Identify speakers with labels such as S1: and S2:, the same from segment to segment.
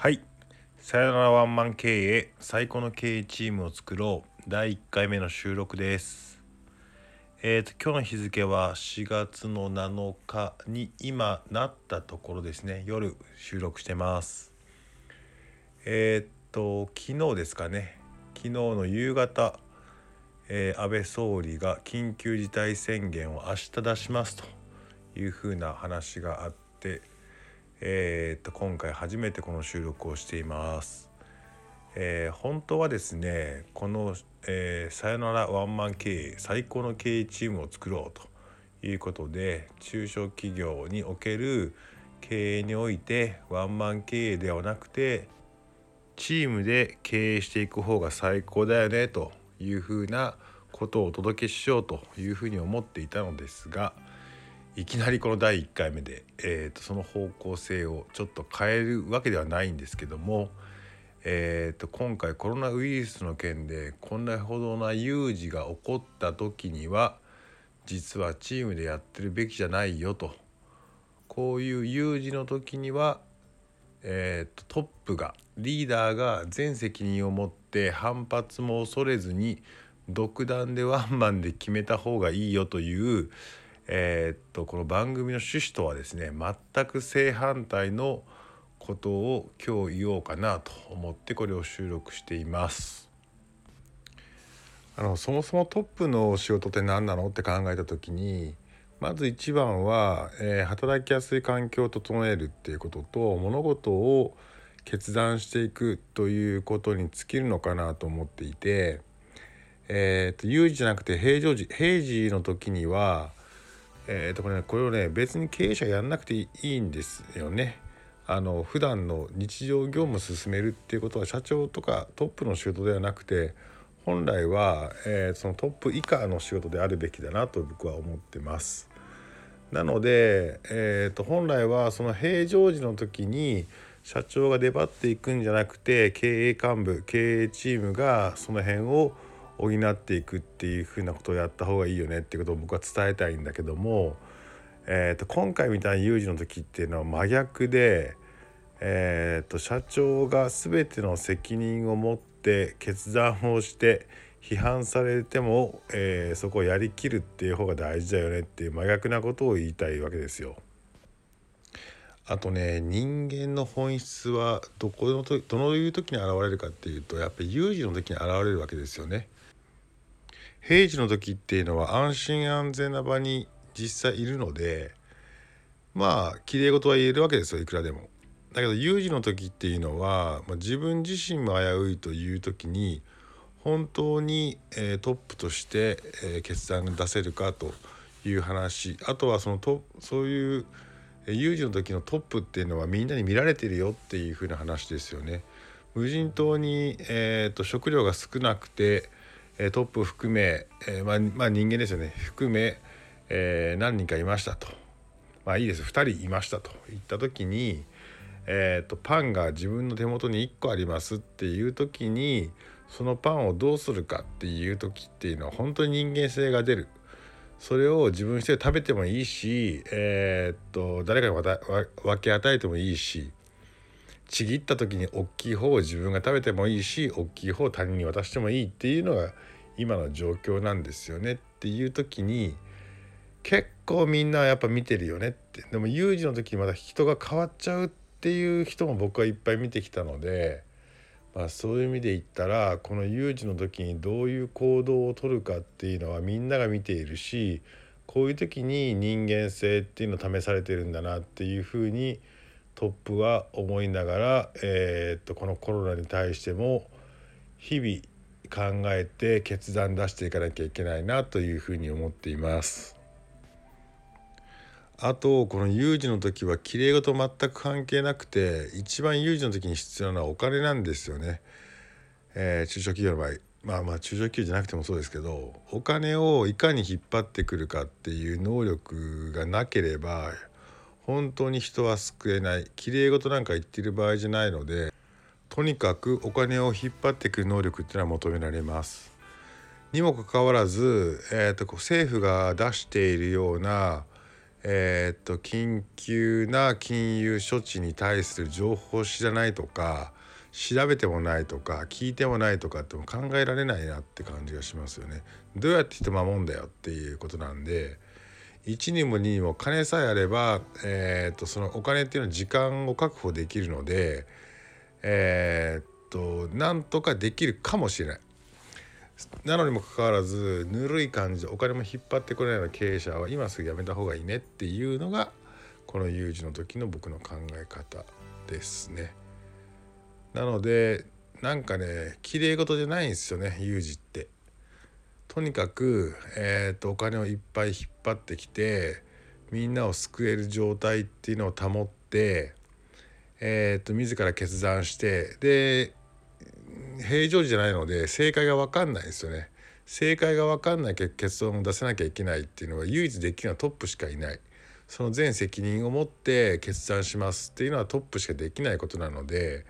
S1: はい。さよならワンマン経営最高の経営チームを作ろう第1回目の収録です。えー、と今日の日付は4月の7日に今なったところですね夜収録してます。えっ、と昨日ですかね昨日の夕方、えー安倍総理が緊急事態宣言を明日出しますというふうな話があってえーっと今回初めてこの収録をしています。えー本当はですねこの、えーさよならワンマン経営最高の経営チームを作ろうということで中小企業における経営においてワンマン経営ではなくてチームで経営していく方が最高だよねというふうなことをお届けしようというふうに思っていたのですがいきなりこの第1回目で、えーとその方向性をちょっと変えるわけではないんですけども、えーと今回コロナウイルスの件でこんなほどな有事が起こった時には実はチームでやってるべきじゃないよとこういう有事の時には、えーとトップがリーダーが全責任を持って反発も恐れずに独断でワンマンで決めた方がいいよという、えーっとこの番組の趣旨とはですね全く正反対のことを今日言おうかなと思ってこれを収録しています。あのそもそもトップの仕事って何なのって考えた時にまず一番は、えー働きやすい環境を整えるっていうことと物事を決断していくということに尽きるのかなと思っていて、えーと有事じゃなくて平常時平時の時にはえーとこれねこれをね別に経営者やんなくていいんですよね。あの普段の日常業務を進めるっていうことは社長とかトップの仕事ではなくて本来は、えーそのトップ以下の仕事であるべきだなと僕は思ってます。なので、えーと本来はその平常時の時に社長が出張っていくんじゃなくて経営幹部経営チームがその辺を補っていくっていうふうなことをやった方がいいよねっていうことを僕は伝えたいんだけども、えー、と今回みたいな有事の時っていうのは真逆で、えー、と社長が全ての責任を持って決断をして批判されても、えーそこをやりきるっていう方が大事だよねっていう真逆なことを言いたいわけですよ。あとね人間の本質はどこのとどのいう時に現れるかっていうとやっぱり有事の時に現れるわけですよね。平時の時っていうのは安心安全な場に実際いるのでまあきれい事は言えるわけですよいくらでも。だけど有事の時っていうのは、まあ、自分自身も危ういという時に本当に、えートップとして、えー決断が出せるかという話あとはそのとそういう有事の時のトップっていうのはみんなに見られてるよっていう風な話ですよね。無人島に、えーと食料が少なくて、トップ含め、えーまあ、まあ人間ですよね含め、えー何人かいましたとまあいいです2人いましたと言った時に、えーとパンが自分の手元に1個ありますっていう時にそのパンをどうするかっていう時っていうのは本当に人間性が出る。それを自分一人食べてもいいし、えーっと誰かに分け与えてもいいしちぎった時に大きい方を自分が食べてもいいし大きい方を他人に渡してもいいっていうのが今の状況なんですよねっていう時に結構みんなやっぱ見てるよねってでも有事の時にまた人が変わっちゃうっていう人も僕はいっぱい見てきたので。まあ、そういう意味で言ったらこの有事の時にどういう行動をとるかっていうのはみんなが見ているしこういう時に人間性っていうのを試されてるんだなっていうふうにトップは思いながら、えーっとこのコロナに対しても日々考えて決断出していかなきゃいけないなというふうに思っています。あとこの有事の時はきれい事全く関係なくて一番有事の時に必要なのはお金なんですよね。えー中小企業の場合まあまあ中小企業じゃなくてもそうですけどお金をいかに引っ張ってくるかっていう能力がなければ本当に人は救えないきれい事なんか言ってる場合じゃないのでとにかくお金を引っ張ってくる能力っていうのは求められます。にもかかわらず、えー、と政府が出しているような、えー、っと緊急な金融処置に対する情報を知らないとか調べてもないとか聞いてもないとかっても考えられないなって感じがしますよね。どうやって人守んだよっていうことなんで1にも2にも金さえあれば、えー、とそのお金っていうのは時間を確保できるのでえー、っとなんとかできるかもしれない。なのにもかかわらずぬるい感じでお金も引っ張ってこないような経営者は今すぐやめた方がいいねっていうのがこの有事の時の僕の考え方ですね。なのでなんかねきれい事じゃないんですよね有事って。とにかく、えーと、お金をいっぱい引っ張ってきてみんなを救える状態っていうのを保って、えーと、自ら決断してで平常時じゃないので正解が分かんないですよね。正解が分かんない結論を出せなきゃいけないっていうのは唯一できるのはトップしかいない。その全責任を持って決断しますっていうのはトップしかできないことなので、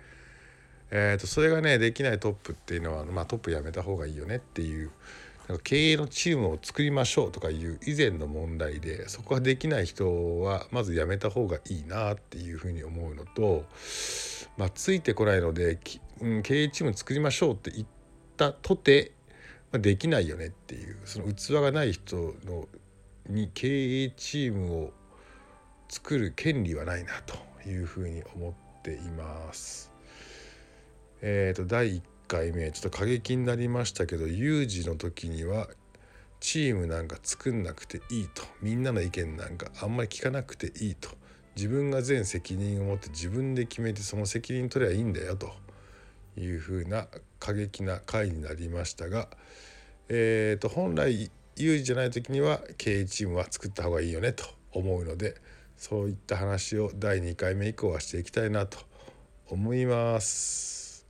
S1: えー、とそれがねできないトップっていうのは、まあ、トップやめた方がいいよねっていうなんか経営のチームを作りましょうとかいう以前の問題でそこができない人はまずやめた方がいいなっていうふうに思うのと、まあ、ついてこないので、うん、経営チーム作りましょうって言ったとて、まあ、できないよねっていうその器がない人のに経営チームを作る権利はないなというふうに思っています。えーと、第1回目ちょっと過激になりましたけど有事の時にはチームなんか作んなくていいと。みんなの意見なんかあんまり聞かなくていいと。自分が全責任を持って自分で決めてその責任取りゃいいんだよと。いうふうな過激な回になりましたが、えー、と本来有事じゃない時には経営チームは作った方がいいよねと思うのでそういった話を第2回目以降はしていきたいなと思います。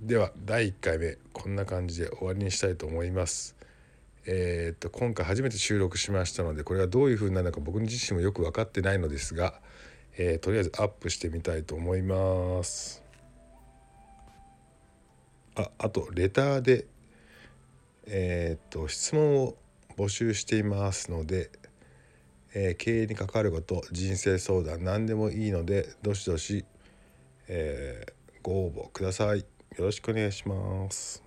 S1: では第1回目こんな感じで終わりにしたいと思います。えー、っと今回初めて収録しましたのでこれはどういう風になるのか僕自身もよく分かってないのですが、えー、とりあえずアップしてみたいと思います。ああとレターでえー、っと質問を募集していますので、えー、経営に関わること人生相談何でもいいのでどしどし、えー、ご応募ください。よろしくお願いします。